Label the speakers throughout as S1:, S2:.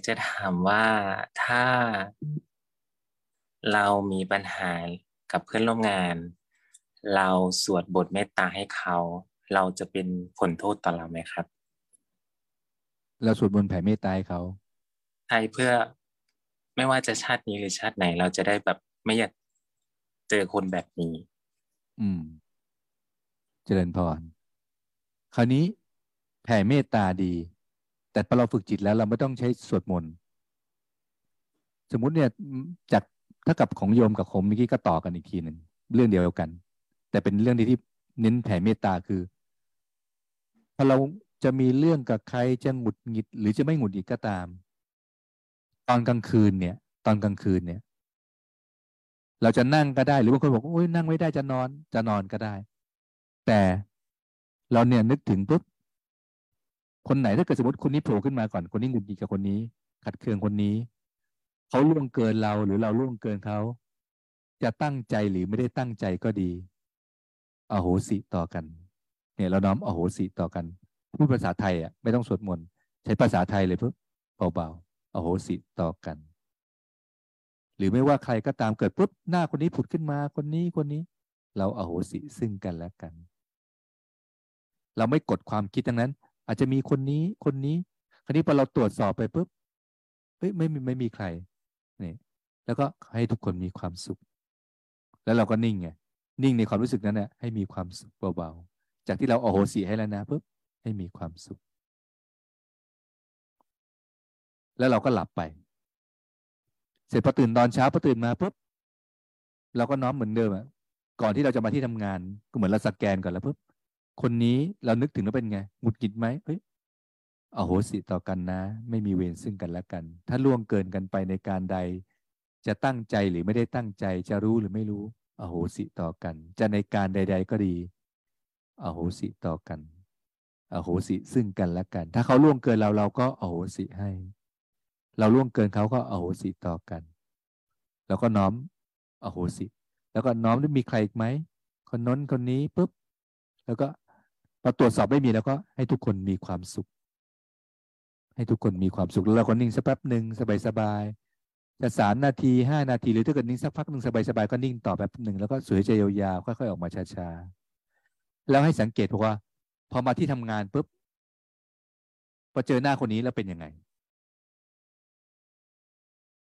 S1: ากจะถามว่าถ้าเรามีปัญหากับเพื่อนร่วมงาน เราสวดบทเมตตาให้เขา เราจะเป็นผลโทษต่อเราไหมครับ
S2: เราสวดบนต์แผ่เมตตาให้เขา
S1: ใช่เพื่อไม่ว่าจะชาตินี้หรือชาติไหน เราจะได้แบบไม่อยากเจอคนแบบนี้
S2: อืม เจริญพร คราวนี้แผ่เมตตาดี แต่พอเราฝึกจิตแล้วเราไม่ต้องใช้สวดมนต์สมมุติเนี่ยจากถ้ากับของโยมกับผมเมื่อกี้ก็ต่อกันอีกทีหนึ่งเรื่องเดียวกัน แต่เป็นเรื่องที่เน้นแผ่เมตตาคือพอเราจะมีเรื่องกับใครจะหงุดหงิด หรือจะไม่หงุดหงิดก็ตาม ตอนกลางคืนเนี่ย ตอนกลางคืนเนี่ย เราจะนั่งก็ได้ หรือบางคนบอกโอ้ยนั่งไม่ได้จะนอนจะนอนก็ได้ แต่เราเนี่ยนึกถึงปุ๊บ คนไหนถ้าเกิดสมมติคนนี้โผล่ขึ้นมาก่อนคนนี้หงุดหงิดกับคนนี้ ขัดเคืองคนนี้เขาล่วงเกินเราหรือเราล่วงเกินเขาจะตั้งใจหรือไม่ได้ตั้งใจก็ดี อโหสิต่อกัน เนี่ยเราน้อมอโหสิต่อกัน พูดภาษาไทยอะไม่ต้องสวดมนต์ใช้ภาษาไทยเลยเพิ่มเบาๆอโหสิต่อกัน หรือไม่ว่าใครก็ตามเกิดปุ๊บหน้าคนนี้ผุดขึ้นมาคนนี้คนนี้ เราอโหสิซึ่งกันและกัน เราไม่กดความคิดดังนั้น อาจจะมีคนนี้คนนี้ คราวนี้พอเราตรวจสอบไปปุ๊บเฮ้ยไม่มีไม่มีใครนี่แล้วก็ให้ทุกคนมีความสุข แล้วเราก็นิ่งไงนิ่งในความรู้สึกนั้นนะให้มีความสุขเบาๆจากที่เราโอโหสิให้แล้วนะปุ๊บให้มีความสุข แล้วเราก็หลับไป เสร็จพอตื่นตอนเช้าพอตื่นมาปุ๊บเราก็น้อมเหมือนเดิมอะก่อนที่เราจะมาที่ทำงานก็เหมือนเราสแกนก่อนแล้วปุ๊บ คนนี้เรานึกถึงแล้วเป็นไงหงุดหงิดไหมเฮ้ยอโหสิต่อกันนะ ไม่มีเวรซึ่งกันและกัน ถ้าล่วงเกินกันไปในการใด จะตั้งใจหรือไม่ได้ตั้งใจ จะรู้หรือไม่รู้ อโหสิต่อกัน จะในการใด ๆ ก็ดี อโหสิต่อกัน อโหสิซึ่งกันและกัน ถ้าเขาล่วงเกินเราเราก็อโหสิให้ เราล่วงเกินเขาก็อโหสิต่อกัน แล้วก็น้อม อโหสิ แล้วก็น้อมได้มีใครอีกไหมคนน้นคนนี้ปุ๊บ แล้วก็ พอตรวจสอบไม่มีแล้วก็ให้ทุกคนมีความสุข ให้ทุกคนมีความสุขแล้วเราก็นิ่งสักแป๊บหนึ่งสบายๆจะสามนาทีห้านาที หรือถ้าเกิดนิ่งสักพักหนึ่งสบายๆก็นิ่งต่อแป๊บหนึ่งแล้วก็สวยใจยาวๆค่อยๆออกมาช้าๆแล้วให้สังเกตว่า พอมาที่ทำงานปุ๊บพอเจอหน้าคนนี้แล้วเป็นยังไง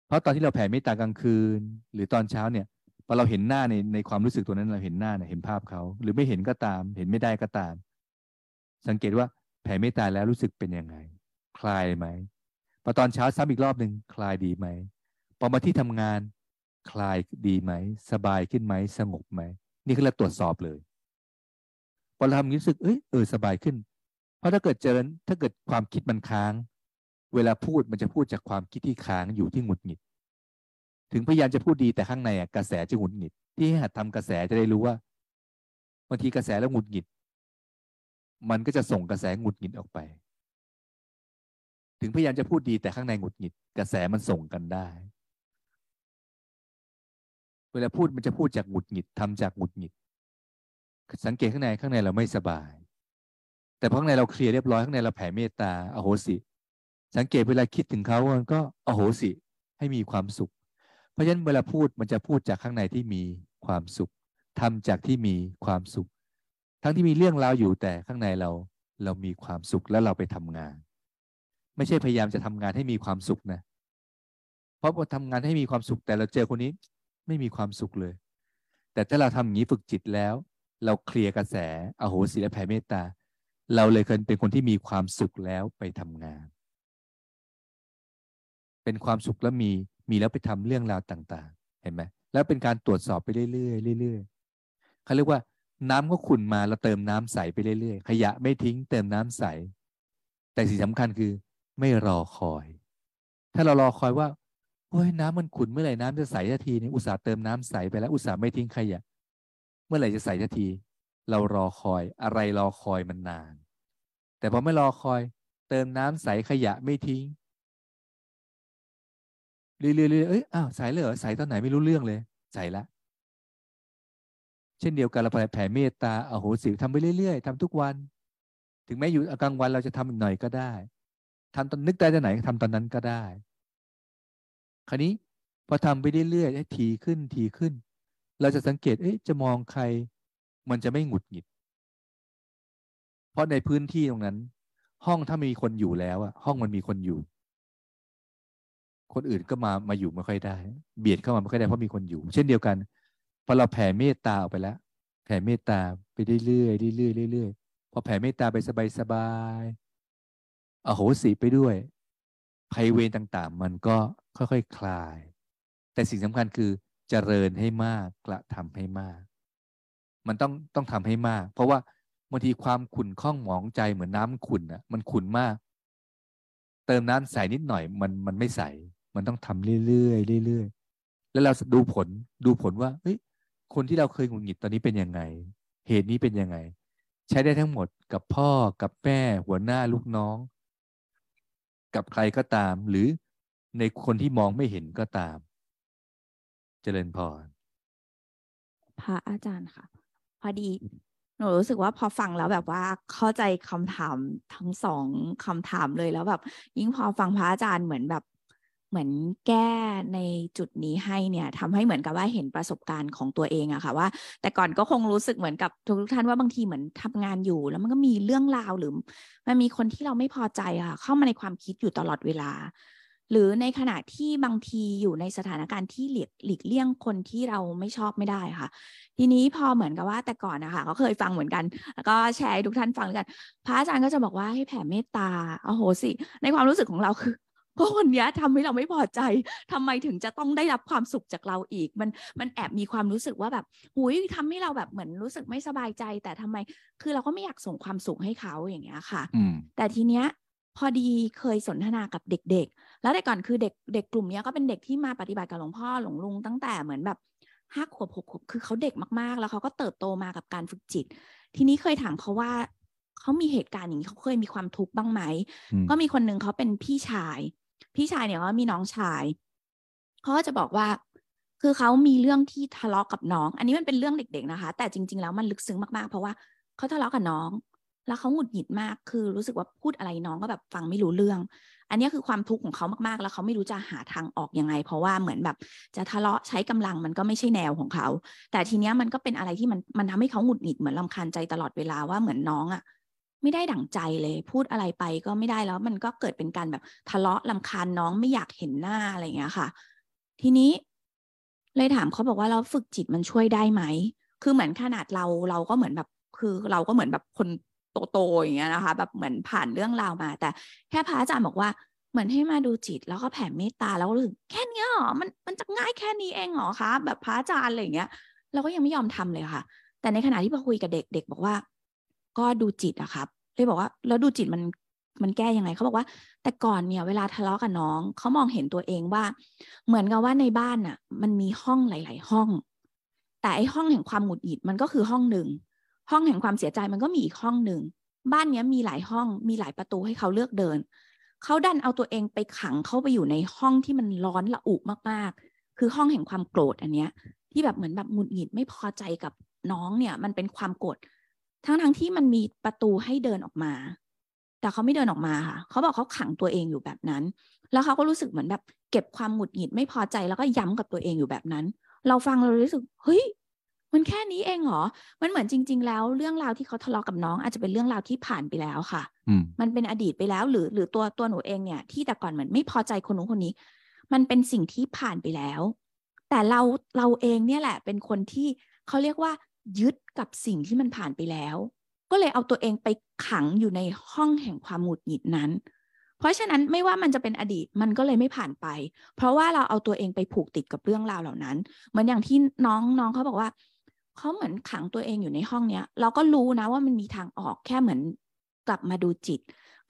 S2: เพราะตอนที่เราแผ่เมตตากลางคืน หรือตอนเช้าเนี่ยพอเราเห็นหน้าในในความรู้สึกตัวนั้นเราเห็นหน้าเนี่ยเห็นภาพเขาหรือไม่เห็นก็ตาม เห็นไม่ได้ก็ตาม สังเกตว่าแผ่เมตตาแล้วรู้สึกเป็นยังไง คลายไหมพอตอนเช้าซ้ำอีกรอบหนึ่งคลายดีไหมพอมาที่ทำงานคลายดีไหม สบายขึ้นไหมสงบไหม นี่คือเราตรวจสอบเลยพอเราทำรู้สึกเอ้ยเออสบายขึ้น เพราะถ้าเกิดเจอถ้าเกิดความคิดมันค้าง เวลาพูดมันจะพูดจากความคิดที่ค้างอยู่ที่หงุดหงิด ถึงพยายามจะพูดดีแต่ข้างในอะกระแสจะหงุดหงิด ที่ให้หัดทำกระแสจะได้รู้ว่าบางทีกระแสแล้วหงุดหงิด มันก็จะส่งกระแสหงุดหงิดออกไป ถึงพยายามจะพูดดีแต่ข้างในหงุดหงิด กระแสมันส่งกันได้ เวลาพูดมันจะพูดจากหงุดหงิดทำจากหงุดหงิด สังเกตข้างในข้างในเราไม่สบาย แต่ข้างในเราเคลียร์เรียบร้อยข้างในเราแผ่เมตตาอโหสิ สังเกตเวลาคิดถึงเขามันก็อโหสิให้มีความสุข เพราะฉะนั้นเวลาพูดมันจะพูดจากข้างในที่มีความสุขทำจากที่มีความสุข ทั้งที่มีเรื่องราวอยู่แต่ข้างในเราเรามีความสุขแล้วเราไปทำงาน ไม่ใช่พยายามจะทำงานให้มีความสุขนะ เพราะพอทำงานให้มีความสุขแต่เราเจอคนนี้ไม่มีความสุขเลย แต่ถ้าเราทำอย่างนี้ฝึกจิตแล้ว เราเคลียร์กระแสอโหสิและแผ่เมตตา เราเลยเคยเป็นคนที่มีความสุขแล้วไปทำงาน เป็นความสุขแล้วมีมีแล้วไปทำเรื่องราวต่าง ๆ เห็นไหมแล้วเป็นการตรวจสอบไปเรื่อยๆเรื่อยๆเขาเรียกว่า น้ำก็ขุ่นมาเราเติมน้ำใสไปเรื่อยๆ ขยะไม่ทิ้งเติมน้ำใส แต่สิ่งสำคัญคือไม่รอคอย ถ้าเรารอคอยว่าโอ้ยน้ำมันขุ่นเมื่อไหร่น้ำจะใสทันทีนี่อุตส่าห์เติมน้ำใสไปแล้วอุตส่าห์ไม่ทิ้งขยะ เมื่อไหร่จะใสทันที เรารอคอยอะไรรอคอยมันนาน แต่พอไม่รอคอย เติมน้ำใสขยะไม่ทิ้งเรื่อยๆเอ้ยอ้าวใสเลยเหรอใสตอนไหนไม่รู้เรื่องเลยใสละ เช่นเดียวกันเราแผ่เมตตาอโหสิทำไปเรื่อย ๆทำทุกวัน ถึงแม้อยู่กลางวันเราจะทำอีกหน่อยก็ได้ทำตอนนึกได้ที่ไหนทำตอนนั้นก็ได้ คราวนี้พอทำไปเรื่อยๆทีขึ้นทีขึ้น เราจะสังเกตเอ๊ะจะมองใคร มันจะไม่หงุดหงิด เพราะในพื้นที่ตรงนั้น ห้องถ้ามีคนอยู่แล้วอะห้องมันมีคนอยู่ คนอื่นก็มามาอยู่ไม่ค่อยได้ เบียดเข้ามาไม่ค่อยได้เพราะมีคนอยู่ เช่นเดียวกัน พอเราแผ่เมตตาออกไปแล้ว แผ่เมตตาไปเรื่อยๆเรื่อยๆเรื่อยๆพอแผ่เมตตาไปสบายๆอโหสิไปด้วย ภัยเวรต่างๆ มันก็ค่อยๆคคลาย แต่สิ่งสำคัญคือเจริญให้มากกระทำให้มาก มันต้องต้องทำให้มาก เพราะว่าบางทีความขุ่นข้องหมองใจเหมือนน้ำขุ่นอะ มันขุ่นมาก เติมน้ำใส่นิดหน่อย มันมันไม่ใส มันต้องทำเรื่อยๆเรื่อยๆแล้วเราดูผลดูผลว่าเฮ้ย คนที่เราเคยหงุดหงิดตอนนี้เป็นยังไง เหตุนี้เป็นยังไง ใช้ได้ทั้งหมดกับพ่อกับแม่หัวหน้าลูกน้อง กับใครก็ตาม หรือในคนที่มองไม่เห็นก็ตาม เจริญพร
S3: พระอาจารย์ค่ะ พอดีหนูรู้สึกว่าพอฟังแล้วแบบว่าเข้าใจคำถามทั้งสองคำถามเลยแล้วแบบ ยิ่งพอฟังพระอาจารย์เหมือนแบบ เหมือนแก้ในจุดนี้ให้เนี่ยทำให้เหมือนกับว่าเห็นประสบการณ์ของตัวเองอะค่ะว่า แต่ก่อนก็คงรู้สึกเหมือนกับทุกท่านว่าบางทีเหมือนทำงานอยู่ แล้วมันก็มีเรื่องราวหรือมันมีคนที่เราไม่พอใจอะเข้ามาในความคิดอยู่ตลอดเวลา หรือในขณะที่บางทีอยู่ในสถานการณ์ที่หลีกหลีกเลี่ยงคนที่เราไม่ชอบไม่ได้ค่ะ ทีนี้พอเหมือนกับว่าแต่ก่อนนะคะก็เคยฟังเหมือนกัน แล้วก็แชร์ทุกท่านฟังกัน พระอาจารย์ก็จะบอกว่าให้แผ่เมตตาโอ้โหสิในความรู้สึกของเราคือ ก็คนนี้ทำให้เราไม่พอใจทำไมถึงจะต้องได้รับความสุขจากเราอีก มันมันแอบมีความรู้สึกว่าแบบหุยทำให้เราแบบเหมือนรู้สึกไม่สบายใจ แต่ทำไมคือเราก็ไม่อยากส่งความสุขให้เขาอย่างเงี้ยค่ะ แต่ทีเนี้ยพอดีเคยสนทนากับเด็ก ๆ แล้วแต่ก่อนคือเด็กเด็กกลุ่มนี้ก็เป็นเด็กที่มาปฏิบัติกับหลวงพ่อหลวงลุงตั้งแต่เหมือนแบบห้าขวบหกขวบคือเขาเด็กมากๆ แล้วเขาก็เติบโตมากับการฝึกจิต ทีนี้เคยถามเขาว่าเขามีเหตุการณ์อย่างนี้เขาเคยมีความทุกข์บ้างไหม ก็มีคนหนึ่งเขาเป็นพี่ชาย พี่ชายเนี่ยเขามีน้องชายเขาก็จะบอกว่า คือเขามีเรื่องที่ทะเลาะกับน้อง อันนี้มันเป็นเรื่องเด็ก ๆนะคะ แต่จริง ๆ แล้วมันลึกซึ้งมากๆ เพราะว่าเขาทะเลาะกับน้อง แล้วเขาหงุดหงิดมาก คือรู้สึกว่าพูดอะไรน้องก็แบบฟังไม่รู้เรื่อง อันนี้คือความทุกข์ของเขามากๆ แล้วเขาไม่รู้จะหาทางออกยังไง เพราะว่าเหมือนแบบจะทะเลาะใช้กำลังมันก็ไม่ใช่แนวของเขา แต่ทีเนี้ยมันก็เป็นอะไรที่มันมันทำให้เขาหงุดหงิดเหมือนลำคาญใจตลอดเวลาว่าเหมือนน้องอะ่ะ ไม่ได้ดั่งใจเลย พูดอะไรไปก็ไม่ได้แล้วมันก็เกิดเป็นการแบบทะเลาะลำคาญน้องไม่อยากเห็นหน้าอะไรอย่างเงี้ยค่ะ ทีนี้เลยถามเขาบอกว่าเราฝึกจิตมันช่วยได้ไหม คือเหมือนขนาดเราเราก็เหมือนแบบคือเราก็เหมือนแบบคนโตๆอย่างเงี้ยนะคะ แบบเหมือนผ่านเรื่องราวมา แต่แค่พระอาจารย์บอกว่าเหมือนให้มาดูจิตแล้วก็แผ่เมตตาแล้วรู้สึกแค่นี้หรอมันมันจะง่ายแค่นี้เองเหรอคะแบบพระอาจารย์อะไรอย่างเงี้ย เราก็ยังไม่ยอมทำเลยค่ะ แต่ในขณะที่พอคุยกับเด็กเด็กบอกว่า ก็ดูจิตอะครับเลยบอกว่า แล้วดูจิตมันมันแก้ยังไงเขาบอกว่า แต่ก่อนเนี่ย เวลาทะเลาะกับน้องเขามองเห็นตัวเองว่า เหมือนกับว่าในบ้านน่ะ มันมีห้องหลาย ๆ ห้อง แต่ไอห้องแห่งความหงุดหงิดมันก็คือห้องหนึ่งห้องแห่งความเสียใจมันก็มีอีกห้องหนึ่งบ้านเนี้ยมีหลายห้องมีหลายประตูให้เขาเลือกเดินเขาดันเอาตัวเองไปขังเข้าไปอยู่ในห้องที่มันร้อนละอุมากๆ คือห้องแห่งความโกรธอันเนี้ย ที่แบบเหมือนแบบหงุดหงิดไม่พอใจกับน้องเนี่ย มันเป็นความโกรธ ทั้งทั้งที่มันมีประตูให้เดินออกมา แต่เขาไม่เดินออกมาค่ะ เขาบอกเขาขังตัวเองอยู่แบบนั้น แล้วเขาก็รู้สึกเหมือนแบบ เก็บความหงุดหงิดไม่พอใจแล้วก็ย้ำกับตัวเองอยู่แบบนั้น เราฟังเรารู้สึกเฮ้ยมันแค่นี้เองเหรอ มันเหมือนจริง ๆ แล้วเรื่องราวที่เขาทะเลาะกับน้อง อาจจะเป็นเรื่องราวที่ผ่านไปแล้วค่ะ มันเป็นอดีตไปแล้ว หรือหรือตัวตัวหนูเองเนี่ย ที่แต่ก่อนเหมือนไม่พอใจคนนู้นคนนี้ มันเป็นสิ่งที่ผ่านไปแล้ว แต่เราเราเองเนี่ยแหละ เป็นคนที่เขาเรียกว่า ยึดกับสิ่งที่มันผ่านไปแล้ว ก็เลยเอาตัวเองไปขังอยู่ในห้องแห่งความหงุดหงิดนั้น เพราะฉะนั้นไม่ว่ามันจะเป็นอดีตมันก็เลยไม่ผ่านไป เพราะว่าเราเอาตัวเองไปผูกติดกับเรื่องราวเหล่านั้น เหมือนอย่างที่น้องน้องเขาบอกว่าเขาเหมือนขังตัวเองอยู่ในห้องเนี้ย เราก็รู้นะว่ามันมีทางออกแค่เหมือนกลับมาดูจิต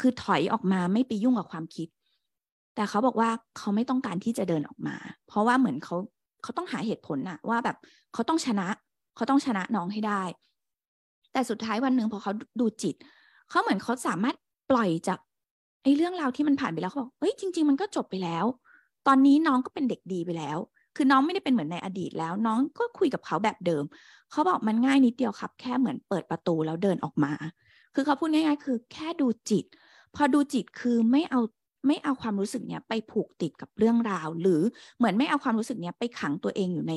S3: คือถอยออกมาไม่ไปยุ่งกับความคิด แต่เขาบอกว่าเขาไม่ต้องการที่จะเดินออกมา เพราะว่าเหมือนเขาเขาต้องหาเหตุผลอะว่าแบบเขาต้องชนะ เขาต้องชนะน้องให้ได้ แต่สุดท้ายวันหนึ่งพอเขาดูจิต เขาเหมือนเขาสามารถปล่อยจากไอ้เรื่องราวที่มันผ่านไปแล้วเขาบอกเฮ้ยจริง ๆ มันก็จบไปแล้ว ตอนนี้น้องก็เป็นเด็กดีไปแล้ว คือน้องไม่ได้เป็นเหมือนในอดีตแล้ว น้องก็คุยกับเขาแบบเดิม เขาบอกมันง่ายนิดเดียวครับ แค่เหมือนเปิดประตูแล้วเดินออกมา คือเขาพูดง่ายๆ คือแค่ดูจิต พอดูจิตคือไม่เอาไม่เอาความรู้สึกเนี้ยไปผูกติดกับเรื่องราว หรือเหมือนไม่เอาความรู้สึกเนี้ยไปขังตัวเองอยู่ใน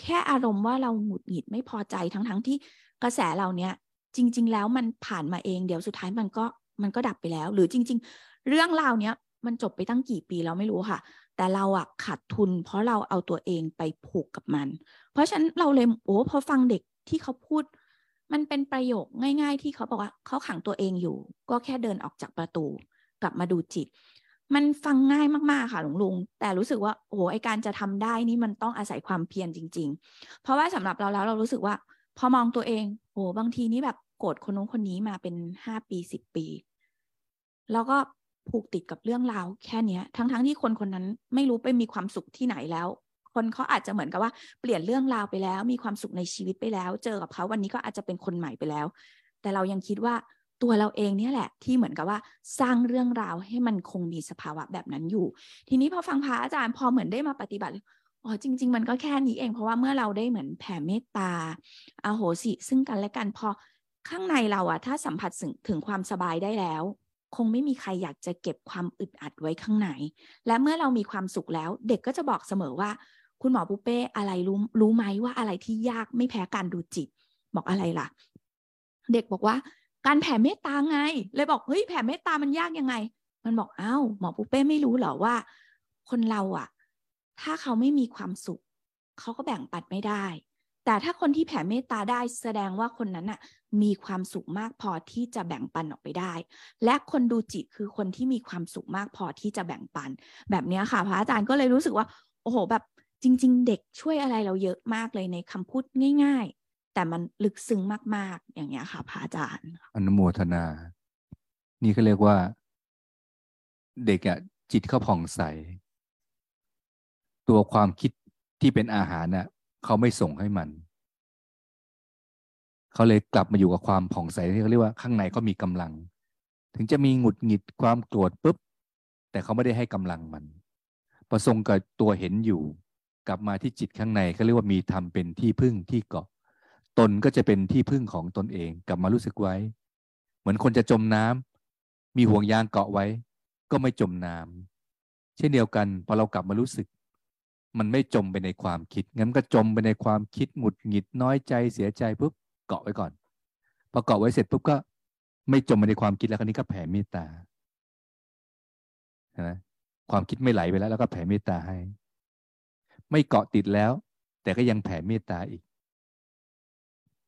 S3: แค่อารมณ์ว่าเราหงุดหงิดไม่พอใจทั้งๆทที่กระแสเราเนี้ยจริง ๆ แล้วมันผ่านมาเองเดี๋ยวสุดท้ายมันก็มันก็ดับไปแล้ว หรือจริง ๆ เรื่องราวเนี้ยมันจบไปตั้งกี่ปีแล้วไม่รู้ค่ะ แต่เราอะขาดทุน เพราะเราเอาตัวเองไปผูกกับมัน เพราะฉะนั้นเราเลยโอ้พอฟังเด็กที่เขาพูด มันเป็นประโยคง่าย ๆ ที่เขาบอกว่าเขาขังตัวเองอยู่ ก็แค่เดินออกจากประตู กลับมาดูจิต มันฟังง่ายมากๆค่ะหลวงลุง แต่รู้สึกว่าโอ้ไอการจะทำได้นี่มันต้องอาศัยความเพียรจริง ๆ เพราะว่าสำหรับเราแล้วเรารู้สึกว่า พอมองตัวเองโอ้บางทีนี่แบบโกรธคนนู้นคนนี้มาเป็นห้าปีสิบปี แล้วก็ผูกติดกับเรื่องราวแค่เนี้ย ทั้งๆทที่คนคนนั้นไม่รู้ไปมีความสุขที่ไหนแล้ว คนเขาอาจจะเหมือนกับว่าเปลี่ยนเรื่องราวไปแล้ว มีความสุขในชีวิตไปแล้ว เจอกับเขาวันนี้ก็อาจจะเป็นคนใหม่ไปแล้ว แต่เรายังคิดว่า ตัวเราเองเนี่ยแหละที่เหมือนกับว่าสร้างเรื่องราวให้มันคงมีสภาวะแบบนั้นอยู่ ทีนี้พอฟังพระอาจารย์พอเหมือนได้มาปฏิบัติอ๋อจริง ๆ มันก็แค่นี้เองเพราะว่าเมื่อเราได้เหมือนแผ่เมตตาอาโหสิซึ่งกันและกันพอข้างในเราอะถ้าสัมผัสถึงความสบายได้แล้ว คงไม่มีใครอยากจะเก็บความอึดอัดไว้ข้างในและเมื่อเรามีความสุขแล้ว เด็กก็จะบอกเสมอว่า คุณหมอปุเป้อะไรรู้รู้ไหมว่าอะไรที่ยากไม่แพ้การดูจิต บอกอะไรล่ะ เด็กบอกว่า การแผ่เมตตาไง เลยบอกเฮ้ยแผ่เมตตามันยากยังไง มันบอกอ้าวหมอปุเป้ไม่รู้เหรอว่า คนเราอะถ้าเขาไม่มีความสุข เขาก็แบ่งปันไม่ได้ แต่ถ้าคนที่แผ่เมตตาได้แสดงว่าคนนั้นน่ะมีความสุขมากพอที่จะแบ่งปันออกไปได้ และคนดูจิตคือคนที่มีความสุขมากพอที่จะแบ่งปัน แบบนี้ค่ะพระอาจารย์ก็เลยรู้สึกว่า โอ้โหแบบจริง ๆ เด็กช่วยอะไรเราเยอะมากเลยในคำพูดง่าย แต่มันลึกซึ้งมาก ๆ อย่างเงี้ยค่ะพระอาจารย์
S2: อนุโมทนา นี่เขาเรียกว่า เด็กอะจิตเขาผ่องใส ตัวความคิดที่เป็นอาหารน่ะเขาไม่ส่งให้มัน เขาเลยกลับมาอยู่กับความผ่องใสที่เขาเรียกว่าข้างในเขามีกำลัง ถึงจะมีหงุดหงิดความโกรธปุ๊บ แต่เขาไม่ได้ให้กำลังมัน ประสงค์กับตัวเห็นอยู่ กลับมาที่จิตข้างในเขาเรียกว่ามีธรรมเป็นที่พึ่งที่เกาะ ตนก็จะเป็นที่พึ่งของตนเองกลับมารู้สึกไว้ เหมือนคนจะจมน้ำมีห่วงยางเกาะไว้ ก็ไม่จมน้ำเช่นเดียวกันพอเรากลับมารู้สึก มันไม่จมไปในความคิดงั้นก็จมไปในความคิดหงุดหงิดน้อยใจเสียใจปุ๊บเกาะไว้ก่อนพอเกาะไว้เสร็จปุ๊บก็ ไม่จมไปในความคิดแล้วคราวนี้ก็แผ่เมตตานะความคิดไม่ไหลไปแล้ว แล้วก็แผ่เมตตาให้ ไม่เกาะติดแล้ว แต่ก็ยังแผ่เมตตาอีก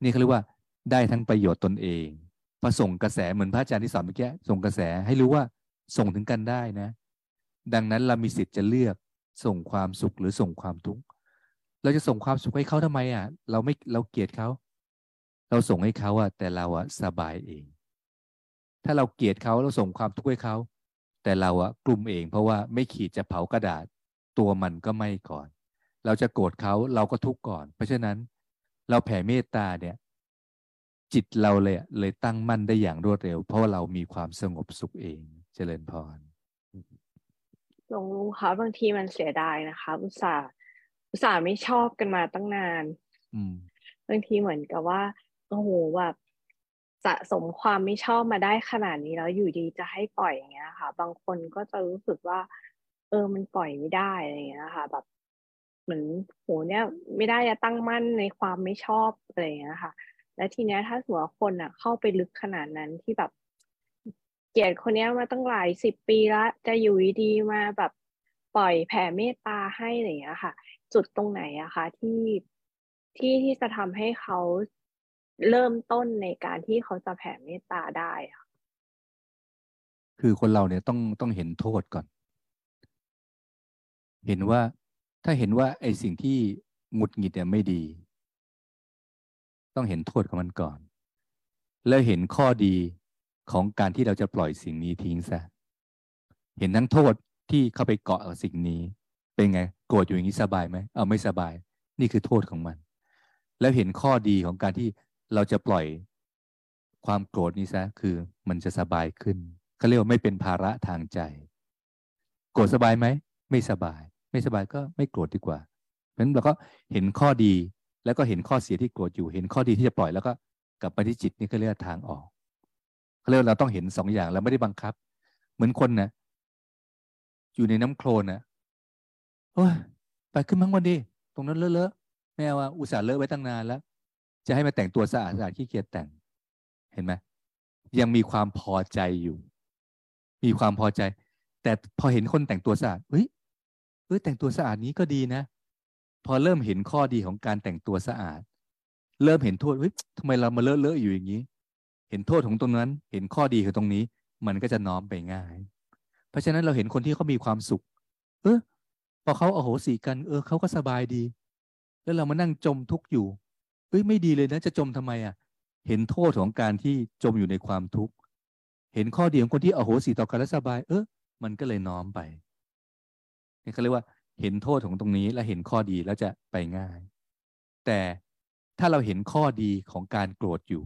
S2: นี่เขาเรียกว่าได้ทั้งประโยชน์ตนเองพอส่งกระแสเหมือนพระอาจารย์ที่สอนเมื่อกี้ส่งกระแสให้รู้ว่าส่งถึงกันได้นะ ดังนั้นเรามีสิทธิ์จะเลือกส่งความสุขหรือส่งความทุกข์เราจะส่งความสุขให้เขาทำไมอะ เราไม่เราเกลียดเขา เราส่งให้เขาอะ แต่เราอะสบายเอง ถ้าเราเกลียดเขาเราส่งความทุกข์ให้เขา แต่เราอะกลุ่มเองเพราะว่าไม่ขีดจะเผากระดาษ ตัวมันก็ไม่ก่อน เราจะโกรธเขาเราก็ทุกข์ก่อน เพราะฉะนั้น เราแผ่เมตตาเนี่ย จิตเราเลยเลยตั้งมั่นได้อย่างรวดเร็ว เพราะว่าเรามีความสงบสุขเองเจริญพร
S4: หลวงลุงคะบางทีมันเสียดายนะคะ อุตส่าห์อุตส่าห์ไม่ชอบกันมาตั้งนาน
S2: อืม
S4: บางทีเหมือนกับว่าโอ้โหแบบสะสมความไม่ชอบมาได้ขนาดนี้แล้วอยู่ดีจะให้ปล่อยอย่างเงี้ยค่ะ บางคนก็จะรู้สึกว่า เออมันปล่อยไม่ได้อะไรเงี้ยค่ะ แบบ เหมือนโหเนี่ยไม่ได้จะตั้งมั่นในความไม่ชอบอะไรเงี้ยค่ะ และทีเนี้ยถ้าสมมติคนอะ เข้าไปลึกขนาดนั้นที่แบบ เกลียดคนเนี้ยมาตั้งหลายสิบปีแล้วจะอยู่ดีมาแบบปล่อยแผ่เมตตาให้อะไรอย่างเงี้ยค่ะ จุดตรงไหนอะคะที่ที่ที่จะทำให้เขาเริ่มต้นในการที่เขาจะแผ่เมตตาได้ค่ะ
S2: คือคนเราเนี่ยต้องต้องเห็นโทษก่อน เห็นว่า ถ้าเห็นว่าไอ้สิ่งที่หงุดหงิดเนี่ยไม่ดี ต้องเห็นโทษของมันก่อน แล้วเห็นข้อดีของการที่เราจะปล่อยสิ่งนี้ทิ้งซะเห็นทั้งโทษที่เข้าไปเกาะกับสิ่งนี้ เป็นไงโกรธอยู่อย่างนี้สบายไหมเอาไม่สบาย นี่คือโทษของมัน แล้วเห็นข้อดีของการที่เราจะปล่อยความโกรธนี้ซะคือมันจะสบายขึ้นเขาเรียกว่าไม่เป็นภาระทางใจ โกรธสบายไหม ไม่สบาย ไม่สบายก็ไม่โกรธดีกว่าเพราะฉะนั้นเราก็เห็นข้อดีแล้วก็เห็นข้อเสียที่โกรธอยู่ เห็นข้อดีที่จะปล่อยแล้วก็กลับไปที่จิตนี่ก็เรียกทางออกเขาเรียกเราต้องเห็นสองอย่างเราไม่ได้บังคับ เหมือนคนนะอยู่ในน้ำโคลนนะโอ้ยไปขึ้นมั้งวันดี ตรงนั้นเลอะๆแม่ว่าอุตส่าห์เลอะไว้ตั้งนานแล้ว จะให้มาแต่งตัวสะอาดสะอาดขี้เกียจแต่ง เห็นไหมยังมีความพอใจอยู่ มีความพอใจ แต่พอเห็นคนแต่งตัวสะอาดเฮ้ย ออแต่งตัวสะอาดนี้ก็ดีนะ พอเริ่มเห็นข้อดีของการแต่งตัวสะอาด เริ่มเห็นโทษเฮ้ยทำไมเรามาเลอะเลอะอยู่อย่างนี้ เห็นโทษของตรงนั้น เห็นข้อดีของตรงนี้ มันก็จะน้อมไปง่าย เพราะฉะนั้นเราเห็นคนที่เขามีความสุข เออพอเขาโอโหสีกัน เออเขาก็สบายดี แล้วเรามานั่งจมทุกข์อยู่เอ้ยไม่ดีเลยนะ จะจมทำไมอะ เห็นโทษของการที่จมอยู่ในความทุกข์เห็นข้อดีของคนที่โอโหสีต่อกันแล้วสบาย เออมันก็เลยน้อมไป นี่เขาเรียกว่าเห็นโทษของตรงนี้และเห็นข้อดีแล้วจะไปง่าย แต่ถ้าเราเห็นข้อดีของการโกรธอยู่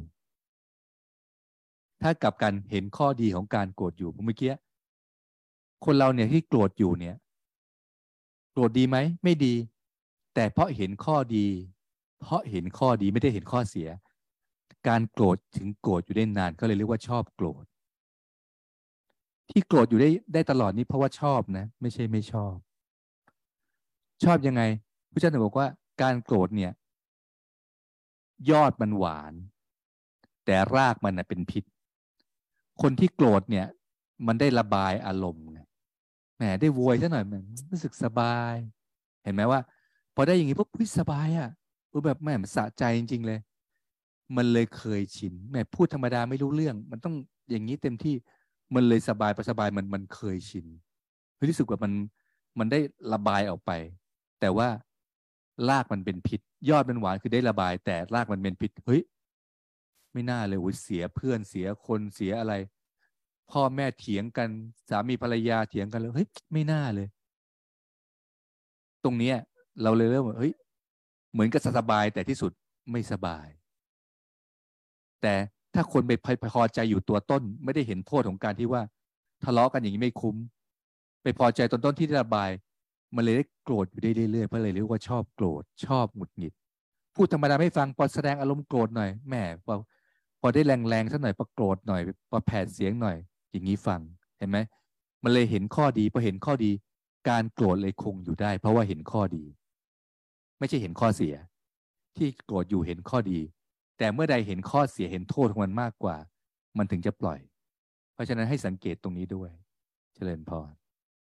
S2: ถ้ากลับการเห็นข้อดีของการโกรธอยู่เมื่อกี้คนเราเนี่ยที่โกรธอยู่เนี่ย โกรธดีไหมไม่ดี แต่เพราะเห็นข้อดี เพราะเห็นข้อดีไม่ได้เห็นข้อเสีย การโกรธถึงโกรธอยู่ได้นานก็เลยเรียกว่าชอบโกรธ ที่โกรธอยู่ได้ได้ตลอดนี้เพราะว่าชอบนะ ไม่ใช่ไม่ชอบ ชอบยังไงพระเจ้าบอกว่าการโกรธเนี่ย ยอดมันหวาน แต่รากมันเป็นพิษ คนที่โกรธเนี่ย มันได้ระบายอารมณ์ไงแหมได้โวยซะหน่อยมันรู้สึกสบาย เห็นไหมว่า พอได้อย่างนี้ปุ๊บสบายอะ่ะแบบแหมมันสะใจจริง ๆ เลย มันเลยเคยชินแหมพูดธรรมดาไม่รู้เรื่อง มันต้องอย่างนี้เต็มที่ มันเลยสบายประสบายมันมันเคยชินรู้สึกว่ามันมันได้ระบายออกไป แต่ว่ารากมันเป็นพิษ ยอดมันหวานคือได้ระบาย แต่รากมันเป็นพิษเฮ้ยไม่น่าเลยโอ้เสียเพื่อนเสียคนเสียอะไร พ่อแม่เถียงกันสามีภรรยาเถียงกันแล้วเฮ้ยไม่น่าเลย ตรงเนี้ย เราเลยเริ่มเฮ้ยเหมือนกับสบายแต่ที่สุดไม่สบาย แต่ ถ้าคนไปพอใจอยู่ตัวต้น ไม่ได้เห็นโทษของการที่ว่า ทะเลาะกันอย่างนี้ไม่คุ้ม ไปพอใจตนต้นที่ระบาย มันเลยได้โกรธอยู่ได้เรื่อยๆเพราะเลยเรียกว่าชอบโกรธชอบหงุดหงิดพูดธรรมดาไม่ฟังพอแสดงอารมณ์โกรธหน่อยแหมพอพอได้แรงๆสักหน่อยพอโกรธหน่อยพอแผดเสียงหน่อย อย่างนี้ฟังเห็นไหมมันเลยเห็นข้อดีพอเห็นข้อดี การโกรธเลยคงอยู่ได้ เพราะว่าเห็นข้อดี ไม่ใช่เห็นข้อเสีย ที่โกรธอยู่เห็นข้อดี แต่เมื่อใดเห็นข้อเสียเห็นโทษของมันมากกว่า มันถึงจะปล่อย เพราะฉะนั้นให้สังเกตตรงนี้ด้วย เจริญพร